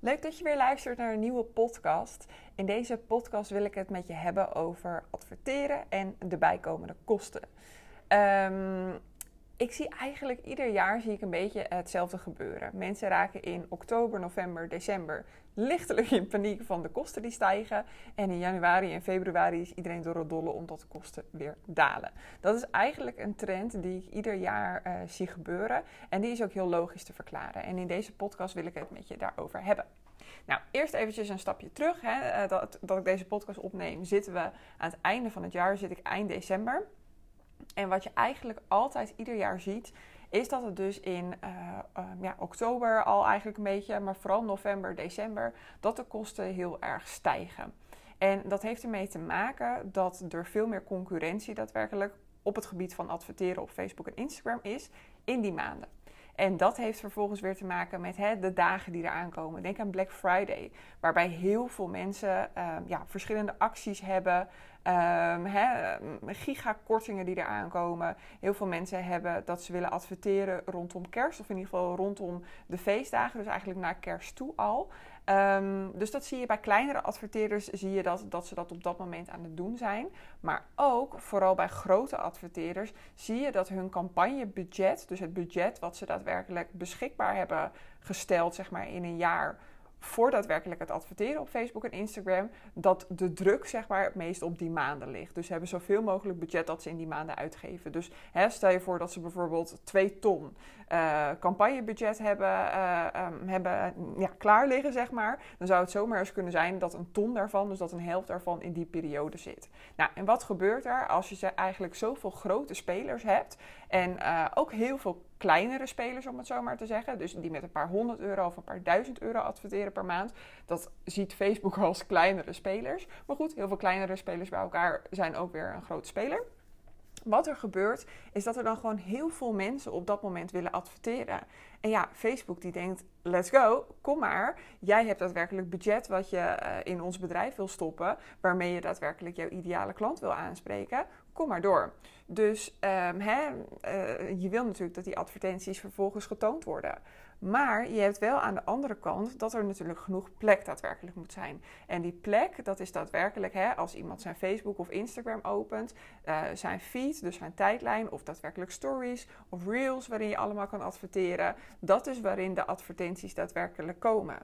Leuk dat je weer luistert naar een nieuwe podcast. In deze podcast wil ik het met je hebben over adverteren en de bijkomende kosten. Um, ik zie eigenlijk ieder jaar zie ik een beetje hetzelfde gebeuren. Mensen raken in oktober, november, december lichtelijk in paniek van de kosten die stijgen. En in januari en februari is iedereen door het dolle omdat de kosten weer dalen. Dat is eigenlijk een trend die ik ieder jaar uh, zie gebeuren. En die is ook heel logisch te verklaren. En in deze podcast wil ik het met je daarover hebben. Nou, eerst eventjes een stapje terug. Hè. Eh, dat, dat ik deze podcast opneem, zitten we aan het einde van het jaar, zit ik eind december. En wat je eigenlijk altijd ieder jaar ziet, is dat het dus in uh, ja, oktober al eigenlijk een beetje, maar vooral november, december, dat de kosten heel erg stijgen. En dat heeft ermee te maken dat er veel meer concurrentie daadwerkelijk op het gebied van adverteren op Facebook en Instagram is in die maanden. En dat heeft vervolgens weer te maken met hè, de dagen die eraan komen. Denk aan Black Friday, waarbij heel veel mensen uh, ja, verschillende acties hebben. Um, gigakortingen die eraan komen. Heel veel mensen hebben dat ze willen adverteren rondom kerst, of in ieder geval rondom de feestdagen, dus eigenlijk naar kerst toe al. Um, dus dat zie je bij kleinere adverteerders, zie je dat, dat ze dat op dat moment aan het doen zijn. Maar ook, vooral bij grote adverteerders, zie je dat hun campagnebudget, dus het budget wat ze daadwerkelijk beschikbaar hebben gesteld, zeg maar in een jaar voor daadwerkelijk het adverteren op Facebook en Instagram, dat de druk zeg maar het meest op die maanden ligt. Dus ze hebben zoveel mogelijk budget dat ze in die maanden uitgeven. Dus hè, stel je voor dat ze bijvoorbeeld 2 ton uh, campagnebudget hebben, um, hebben ja, klaar liggen, zeg maar. Dan zou het zomaar eens kunnen zijn dat een ton daarvan, dus dat een helft daarvan in die periode zit. Nou, en wat gebeurt er als je eigenlijk zoveel grote spelers hebt en uh, ook heel veel kleinere spelers, om het zo maar te zeggen. Dus die met een paar honderd euro of een paar duizend euro adverteren per maand. Dat ziet Facebook als kleinere spelers. Maar goed, heel veel kleinere spelers bij elkaar zijn ook weer een grote speler. Wat er gebeurt, is dat er dan gewoon heel veel mensen op dat moment willen adverteren. En ja, Facebook die denkt, let's go, kom maar. Jij hebt daadwerkelijk budget wat je uh, in ons bedrijf wil stoppen, waarmee je daadwerkelijk jouw ideale klant wil aanspreken. Kom maar door. Dus um, hè, uh, je wil natuurlijk dat die advertenties vervolgens getoond worden. Maar je hebt wel aan de andere kant dat er natuurlijk genoeg plek daadwerkelijk moet zijn. En die plek, dat is daadwerkelijk hè, als iemand zijn Facebook of Instagram opent, uh, zijn feed, dus zijn tijdlijn, of daadwerkelijk stories of reels waarin je allemaal kan adverteren. Dat is waarin de advertenties daadwerkelijk komen.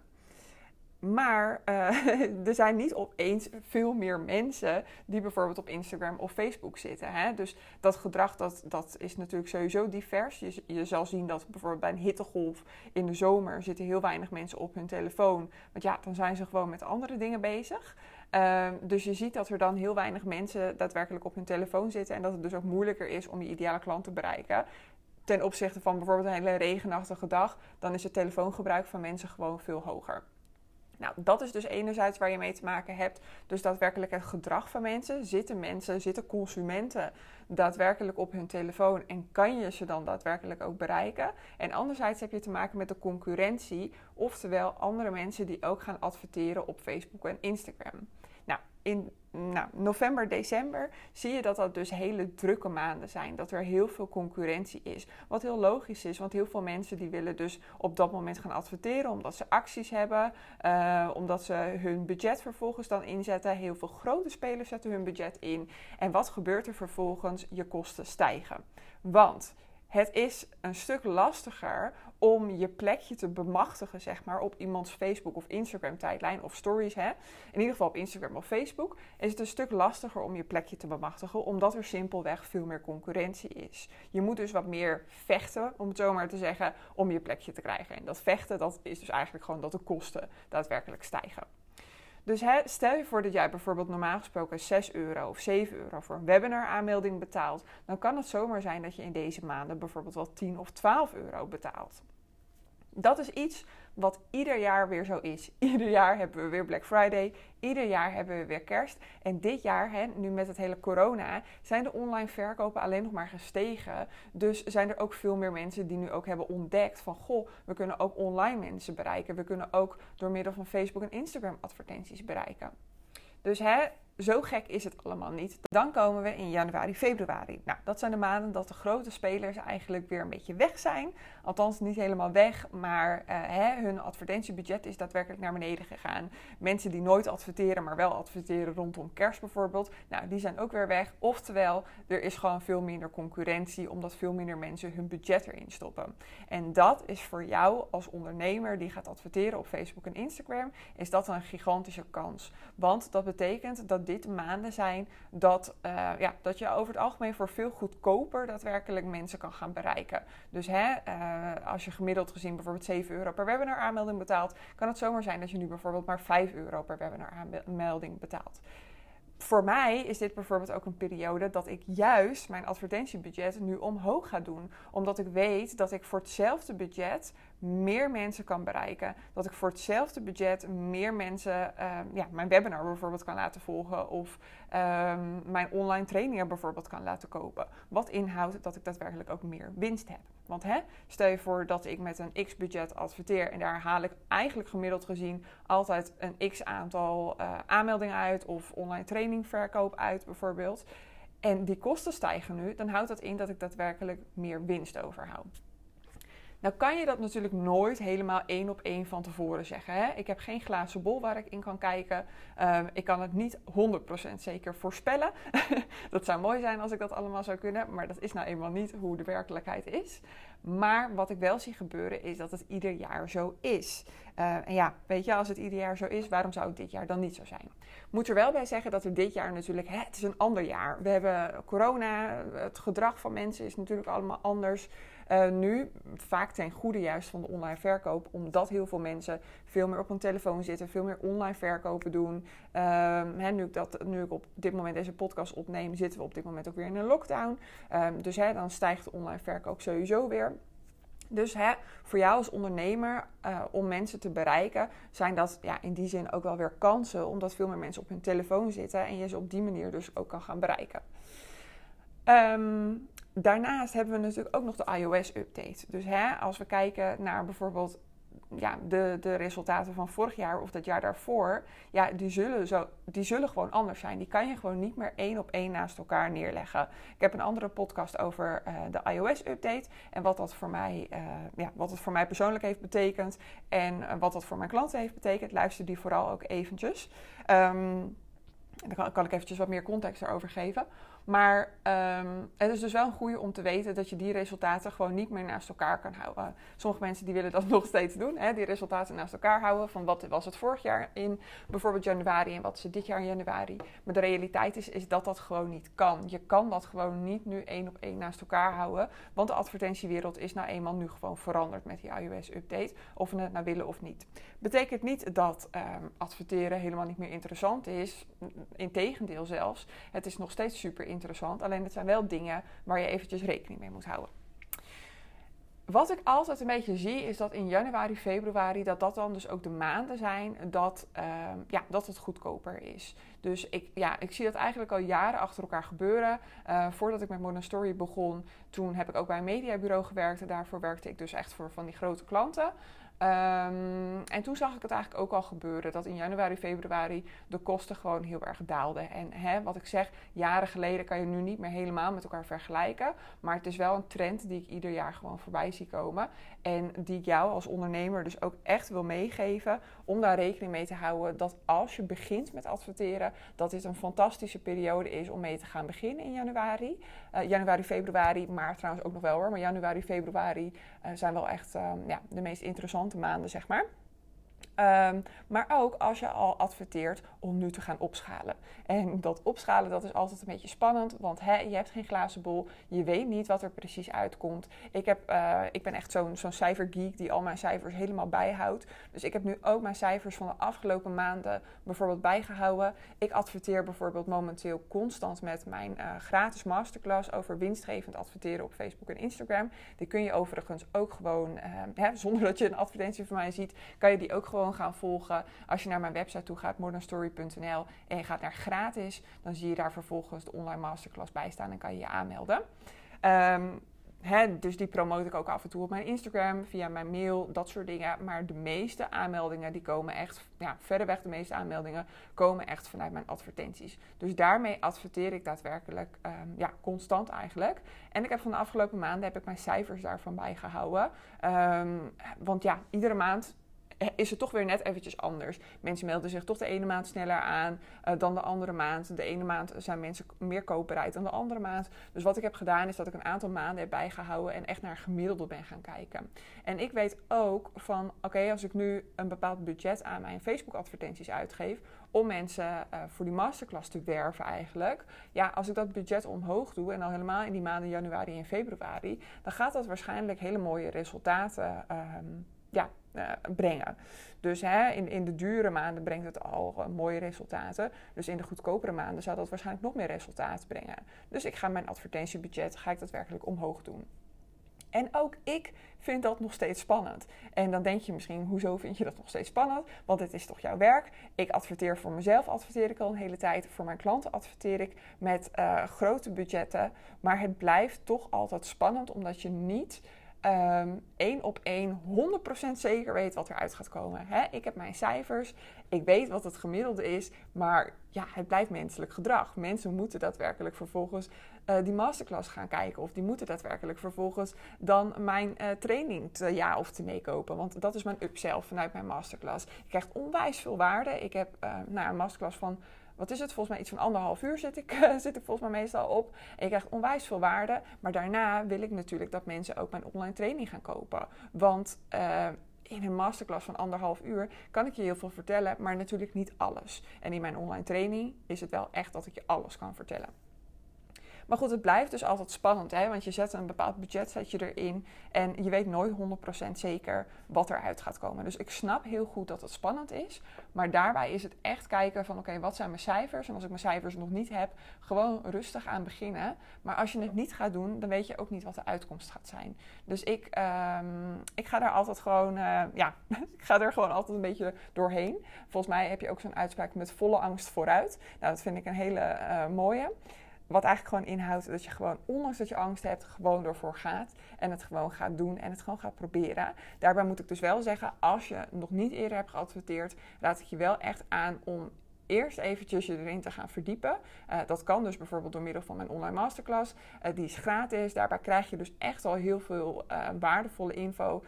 Maar uh, er zijn niet opeens veel meer mensen die bijvoorbeeld op Instagram of Facebook zitten. Hè? Dus dat gedrag dat, dat is natuurlijk sowieso divers. Je, je zal zien dat bijvoorbeeld bij een hittegolf in de zomer zitten heel weinig mensen op hun telefoon. Want ja, dan zijn ze gewoon met andere dingen bezig. Uh, dus je ziet dat er dan heel weinig mensen daadwerkelijk op hun telefoon zitten. En dat het dus ook moeilijker is om je ideale klant te bereiken ten opzichte van bijvoorbeeld een hele regenachtige dag, dan is het telefoongebruik van mensen gewoon veel hoger. Nou, dat is dus enerzijds waar je mee te maken hebt. Dus daadwerkelijk het gedrag van mensen. Zitten mensen, zitten consumenten daadwerkelijk op hun telefoon en kan je ze dan daadwerkelijk ook bereiken? En anderzijds heb je te maken met de concurrentie, oftewel andere mensen die ook gaan adverteren op Facebook en Instagram. In nou, november, december zie je dat dat dus hele drukke maanden zijn. Dat er heel veel concurrentie is. Wat heel logisch is, want heel veel mensen die willen dus op dat moment gaan adverteren. Omdat ze acties hebben, uh, omdat ze hun budget vervolgens dan inzetten. Heel veel grote spelers zetten hun budget in. En wat gebeurt er vervolgens? Je kosten stijgen. Want het is een stuk lastiger om je plekje te bemachtigen, zeg maar, op iemands Facebook of Instagram tijdlijn of stories. Hè? In ieder geval op Instagram of Facebook is het een stuk lastiger om je plekje te bemachtigen, omdat er simpelweg veel meer concurrentie is. Je moet dus wat meer vechten, om het zo maar te zeggen, om je plekje te krijgen. En dat vechten, dat is dus eigenlijk gewoon dat de kosten daadwerkelijk stijgen. Dus stel je voor dat jij bijvoorbeeld normaal gesproken 6 euro of 7 euro voor een webinar aanmelding betaalt. Dan kan het zomaar zijn dat je in deze maanden bijvoorbeeld wel 10 of 12 euro betaalt. Dat is iets wat ieder jaar weer zo is. Ieder jaar hebben we weer Black Friday. Ieder jaar hebben we weer kerst. En dit jaar, hè, nu met het hele corona, zijn de online verkopen alleen nog maar gestegen. Dus zijn er ook veel meer mensen die nu ook hebben ontdekt van... goh, we kunnen ook online mensen bereiken. We kunnen ook door middel van Facebook en Instagram advertenties bereiken. Dus hè, zo gek is het allemaal niet. Dan komen we in januari, februari. Nou, dat zijn de maanden dat de grote spelers eigenlijk weer een beetje weg zijn. Althans, niet helemaal weg, maar uh, hè, hun advertentiebudget is daadwerkelijk naar beneden gegaan. Mensen die nooit adverteren, maar wel adverteren rondom kerst bijvoorbeeld, nou, die zijn ook weer weg. Oftewel, er is gewoon veel minder concurrentie, omdat veel minder mensen hun budget erin stoppen. En dat is voor jou als ondernemer die gaat adverteren op Facebook en Instagram, is dat een gigantische kans. Want dat betekent dat dit maanden zijn dat, uh, ja, dat je over het algemeen voor veel goedkoper daadwerkelijk mensen kan gaan bereiken. Dus hè, uh, als je gemiddeld gezien bijvoorbeeld 7 euro per webinar aanmelding betaalt, kan het zomaar zijn dat je nu bijvoorbeeld maar 5 euro per webinar aanmelding betaalt voor mij is dit bijvoorbeeld ook een periode dat ik juist mijn advertentiebudget nu omhoog ga doen. Omdat ik weet dat ik voor hetzelfde budget meer mensen kan bereiken. Dat ik voor hetzelfde budget meer mensen uh, ja, mijn webinar bijvoorbeeld kan laten volgen. Of um, mijn online trainingen bijvoorbeeld kan laten kopen. Wat inhoudt dat ik daadwerkelijk ook meer winst heb. Want hè, stel je voor dat ik met een x-budget adverteer en daar haal ik eigenlijk gemiddeld gezien altijd een x aantal uh, aanmeldingen uit of online trainingverkoop uit bijvoorbeeld. En die kosten stijgen nu, dan houdt dat in dat ik daadwerkelijk meer winst overhoud. Nou kan je dat natuurlijk nooit helemaal één op één van tevoren zeggen. Hè? Ik heb geen glazen bol waar ik in kan kijken. Ehm, ik kan het niet 100% zeker voorspellen. dat zou mooi zijn als ik dat allemaal zou kunnen, maar dat is nou eenmaal niet hoe de werkelijkheid is. Maar wat ik wel zie gebeuren is dat het ieder jaar zo is. Uh, en ja, weet je, als het ieder jaar zo is, waarom zou het dit jaar dan niet zo zijn? Moet er wel bij zeggen dat er dit jaar natuurlijk, hè, het is een ander jaar. We hebben corona, het gedrag van mensen is natuurlijk allemaal anders. Uh, nu, vaak ten goede juist van de online verkoop, omdat heel veel mensen veel meer op hun telefoon zitten, veel meer online verkopen doen. Uh, nu, ik dat, nu ik op dit moment deze podcast opneem, zitten we op dit moment ook weer in een lockdown. Uh, dus hè, dan stijgt de online verkoop sowieso weer. Dus hè, voor jou als ondernemer uh, om mensen te bereiken, zijn dat ja, in die zin ook wel weer kansen, omdat veel meer mensen op hun telefoon zitten en je ze op die manier dus ook kan gaan bereiken. Um, daarnaast hebben we natuurlijk ook nog de iOS-update. Dus hè, als we kijken naar bijvoorbeeld ja, de, de resultaten van vorig jaar of dat jaar daarvoor, ja, die zullen, zo, die zullen gewoon anders zijn. Die kan je gewoon niet meer één op één naast elkaar neerleggen. Ik heb een andere podcast over uh, de iOS-update en wat dat, voor mij, uh, ja, wat het voor mij persoonlijk heeft betekend en uh, wat dat voor mijn klanten heeft betekend. Luister die vooral ook eventjes. Um, dan kan, kan ik eventjes wat meer context erover geven. Maar um, het is dus wel een goede om te weten dat je die resultaten gewoon niet meer naast elkaar kan houden. Sommige mensen die willen dat nog steeds doen, hè, die resultaten naast elkaar houden. Van wat was het vorig jaar in bijvoorbeeld januari en wat is het dit jaar in januari. Maar de realiteit is, is dat dat gewoon niet kan. Je kan dat gewoon niet nu één op één naast elkaar houden. Want de advertentiewereld is nou eenmaal nu gewoon veranderd met die iOS-update. Of we het nou willen of niet. Betekent niet dat um, adverteren helemaal niet meer interessant is. Integendeel zelfs. Het is nog steeds super interessant. Alleen het zijn wel dingen waar je eventjes rekening mee moet houden. Wat ik altijd een beetje zie is dat in januari, februari, dat dat dan dus ook de maanden zijn dat, uh, ja, dat het goedkoper is. Dus ik, ja, ik zie dat eigenlijk al jaren achter elkaar gebeuren. Uh, voordat ik met Modern Story begon, toen heb ik ook bij een mediabureau gewerkt. En daarvoor werkte ik dus echt voor van die grote klanten. Um, en toen zag ik het eigenlijk ook al gebeuren dat in januari, februari de kosten gewoon heel erg daalden. En hè, wat ik zeg, jaren geleden kan je nu niet meer helemaal met elkaar vergelijken. Maar het is wel een trend die ik ieder jaar gewoon voorbij zie komen. En die ik jou als ondernemer dus ook echt wil meegeven om daar rekening mee te houden dat als je begint met adverteren, dat dit een fantastische periode is om mee te gaan beginnen in januari. Uh, januari, februari, maart trouwens ook nog wel hoor. Maar januari, februari uh, zijn wel echt uh, ja, de meest interessante maanden, zeg maar. Um, maar ook als je al adverteert om nu te gaan opschalen. En dat opschalen dat is altijd een beetje spannend, want hè, je hebt geen glazen bol, je weet niet wat er precies uitkomt. Ik, heb, uh, ik ben echt zo'n zo'n cijfergeek die al mijn cijfers helemaal bijhoudt. Dus ik heb nu ook mijn cijfers van de afgelopen maanden bijvoorbeeld bijgehouden. Ik adverteer bijvoorbeeld momenteel constant met mijn uh, gratis masterclass over winstgevend adverteren op Facebook en Instagram. Die kun je overigens ook gewoon, hè, zonder dat je een advertentie van mij ziet, kan je die ook gewoon gaan volgen. Als je naar mijn website toe gaat, modernstory.nl, en gaat naar gratis, dan zie je daar vervolgens de online masterclass bij staan en kan je je aanmelden. Um, dus die promote ik ook af en toe op mijn Instagram, via mijn mail, dat soort dingen. Maar de meeste aanmeldingen, die komen echt, ja, verreweg de meeste aanmeldingen, komen echt vanuit mijn advertenties. Dus daarmee adverteer ik daadwerkelijk, ehm, ja, constant eigenlijk. En ik heb van de afgelopen maanden, heb ik mijn cijfers daarvan bijgehouden. Um, want ja, iedere maand is het toch weer net eventjes anders. Mensen melden zich toch de ene maand sneller aan uh, dan de andere maand. De ene maand zijn mensen meer koopbereid dan de andere maand. Dus wat ik heb gedaan is dat ik een aantal maanden heb bijgehouden en echt naar gemiddelde ben gaan kijken. En ik weet ook van, oké, als ik nu een bepaald budget aan mijn Facebook advertenties uitgeef om mensen uh, voor die masterclass te werven eigenlijk. Ja, als ik dat budget omhoog doe en al helemaal in die maanden januari en februari, dan gaat dat waarschijnlijk hele mooie resultaten um, ja, uh, brengen. Dus hè, in, in de dure maanden brengt het al uh, mooie resultaten. Dus in de goedkopere maanden zou dat waarschijnlijk nog meer resultaat brengen. Dus ik ga mijn advertentiebudget ga ik daadwerkelijk omhoog doen. En ook ik vind dat nog steeds spannend. En dan denk je misschien, hoezo vind je dat nog steeds spannend? Want het is toch jouw werk. Ik adverteer voor mezelf, adverteer ik al een hele tijd. Voor mijn klanten adverteer ik met uh, grote budgetten. Maar het blijft toch altijd spannend, omdat je niet um, op één 100% zeker weet wat eruit gaat komen. Ik heb mijn cijfers, ik weet wat het gemiddelde is, maar ja, het blijft menselijk gedrag. Mensen moeten daadwerkelijk vervolgens uh, die masterclass gaan kijken of die moeten daadwerkelijk vervolgens dan mijn uh, training te ja of te meekopen. Want dat is mijn upsell vanuit mijn masterclass. Ik krijg onwijs veel waarde. Ik heb uh, nou, een masterclass van wat is het? Volgens mij iets van anderhalf uur zit ik, zit ik volgens mij meestal op. Ik krijg onwijs veel waarde. Maar daarna wil ik natuurlijk dat mensen ook mijn online training gaan kopen. Want uh, in een masterclass van anderhalf uur kan ik je heel veel vertellen, maar natuurlijk niet alles. En in mijn online training is het wel echt dat ik je alles kan vertellen. Maar goed, het blijft dus altijd spannend, hè? want je zet een bepaald budget je erin en je weet nooit 100% zeker wat eruit gaat komen. Dus ik snap heel goed dat het spannend is, maar daarbij is het echt kijken van oké, wat zijn mijn cijfers? En als ik mijn cijfers nog niet heb, gewoon rustig aan beginnen. Maar als je het niet gaat doen, dan weet je ook niet wat de uitkomst gaat zijn. Dus ik, um, ik ga daar altijd gewoon, uh, ja, ik ga er gewoon altijd een beetje doorheen. Volgens mij heb je ook zo'n uitspraak met volle angst vooruit. Nou, dat vind ik een hele uh, mooie. Wat eigenlijk gewoon inhoudt dat je gewoon, ondanks dat je angst hebt, gewoon ervoor gaat. En het gewoon gaat doen en het gewoon gaat proberen. Daarbij moet ik dus wel zeggen, als je nog niet eerder hebt geadverteerd, raad ik je wel echt aan om eerst eventjes je erin te gaan verdiepen. Uh, dat kan dus bijvoorbeeld door middel van mijn online masterclass. Uh, die is gratis. Daarbij krijg je dus echt al heel veel uh, waardevolle info.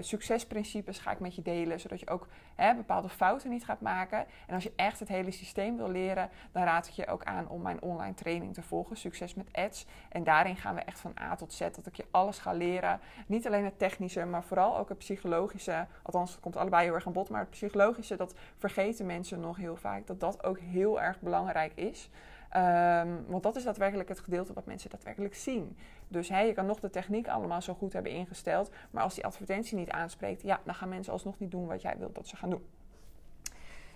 succesprincipes ga ik met je delen, zodat je ook hè, bepaalde fouten niet gaat maken. En als je echt het hele systeem wil leren, dan raad ik je ook aan om mijn online training te volgen. Succes met ads. En daarin gaan we echt van A tot Z, dat ik je alles ga leren. Niet alleen het technische, maar vooral ook het psychologische. Althans, het komt allebei heel erg aan bod. Maar het psychologische, dat vergeten mensen nog heel vaak. Dat dat ook heel erg belangrijk is. Um, want dat is daadwerkelijk het gedeelte wat mensen daadwerkelijk zien. Dus hey, je kan nog de techniek allemaal zo goed hebben ingesteld. Maar als die advertentie niet aanspreekt, ja, dan gaan mensen alsnog niet doen wat jij wilt dat ze gaan doen.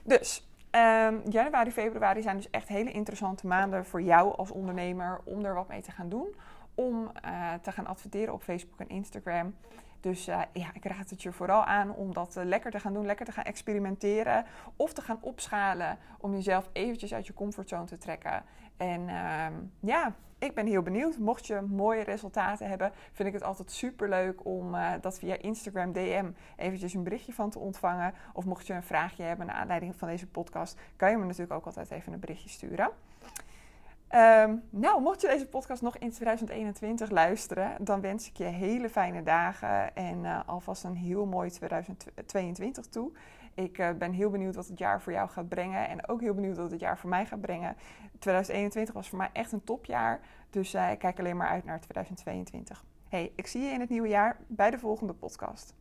Dus um, januari, februari zijn dus echt hele interessante maanden voor jou als ondernemer om er wat mee te gaan doen. Om uh, te gaan adverteren op Facebook en Instagram. Dus uh, ja, ik raad het je vooral aan om dat uh, lekker te gaan doen, lekker te gaan experimenteren of te gaan opschalen om jezelf eventjes uit je comfortzone te trekken. En uh, ja, ik ben heel benieuwd. Mocht je mooie resultaten hebben, vind ik het altijd super leuk om dat via Instagram DM eventjes een berichtje van te ontvangen. Of mocht je een vraagje hebben naar aanleiding van deze podcast, kan je me natuurlijk ook altijd even een berichtje sturen. Um, nou, mocht je deze podcast nog in 2021 luisteren, dan wens ik je hele fijne dagen en uh, alvast een heel mooi 2022 toe. Ik uh, ben heel benieuwd wat het jaar voor jou gaat brengen en ook heel benieuwd wat het jaar voor mij gaat brengen. 2021 was voor mij echt een topjaar, dus ik kijk alleen maar uit naar 2022. Hey, ik zie je in het nieuwe jaar bij de volgende podcast.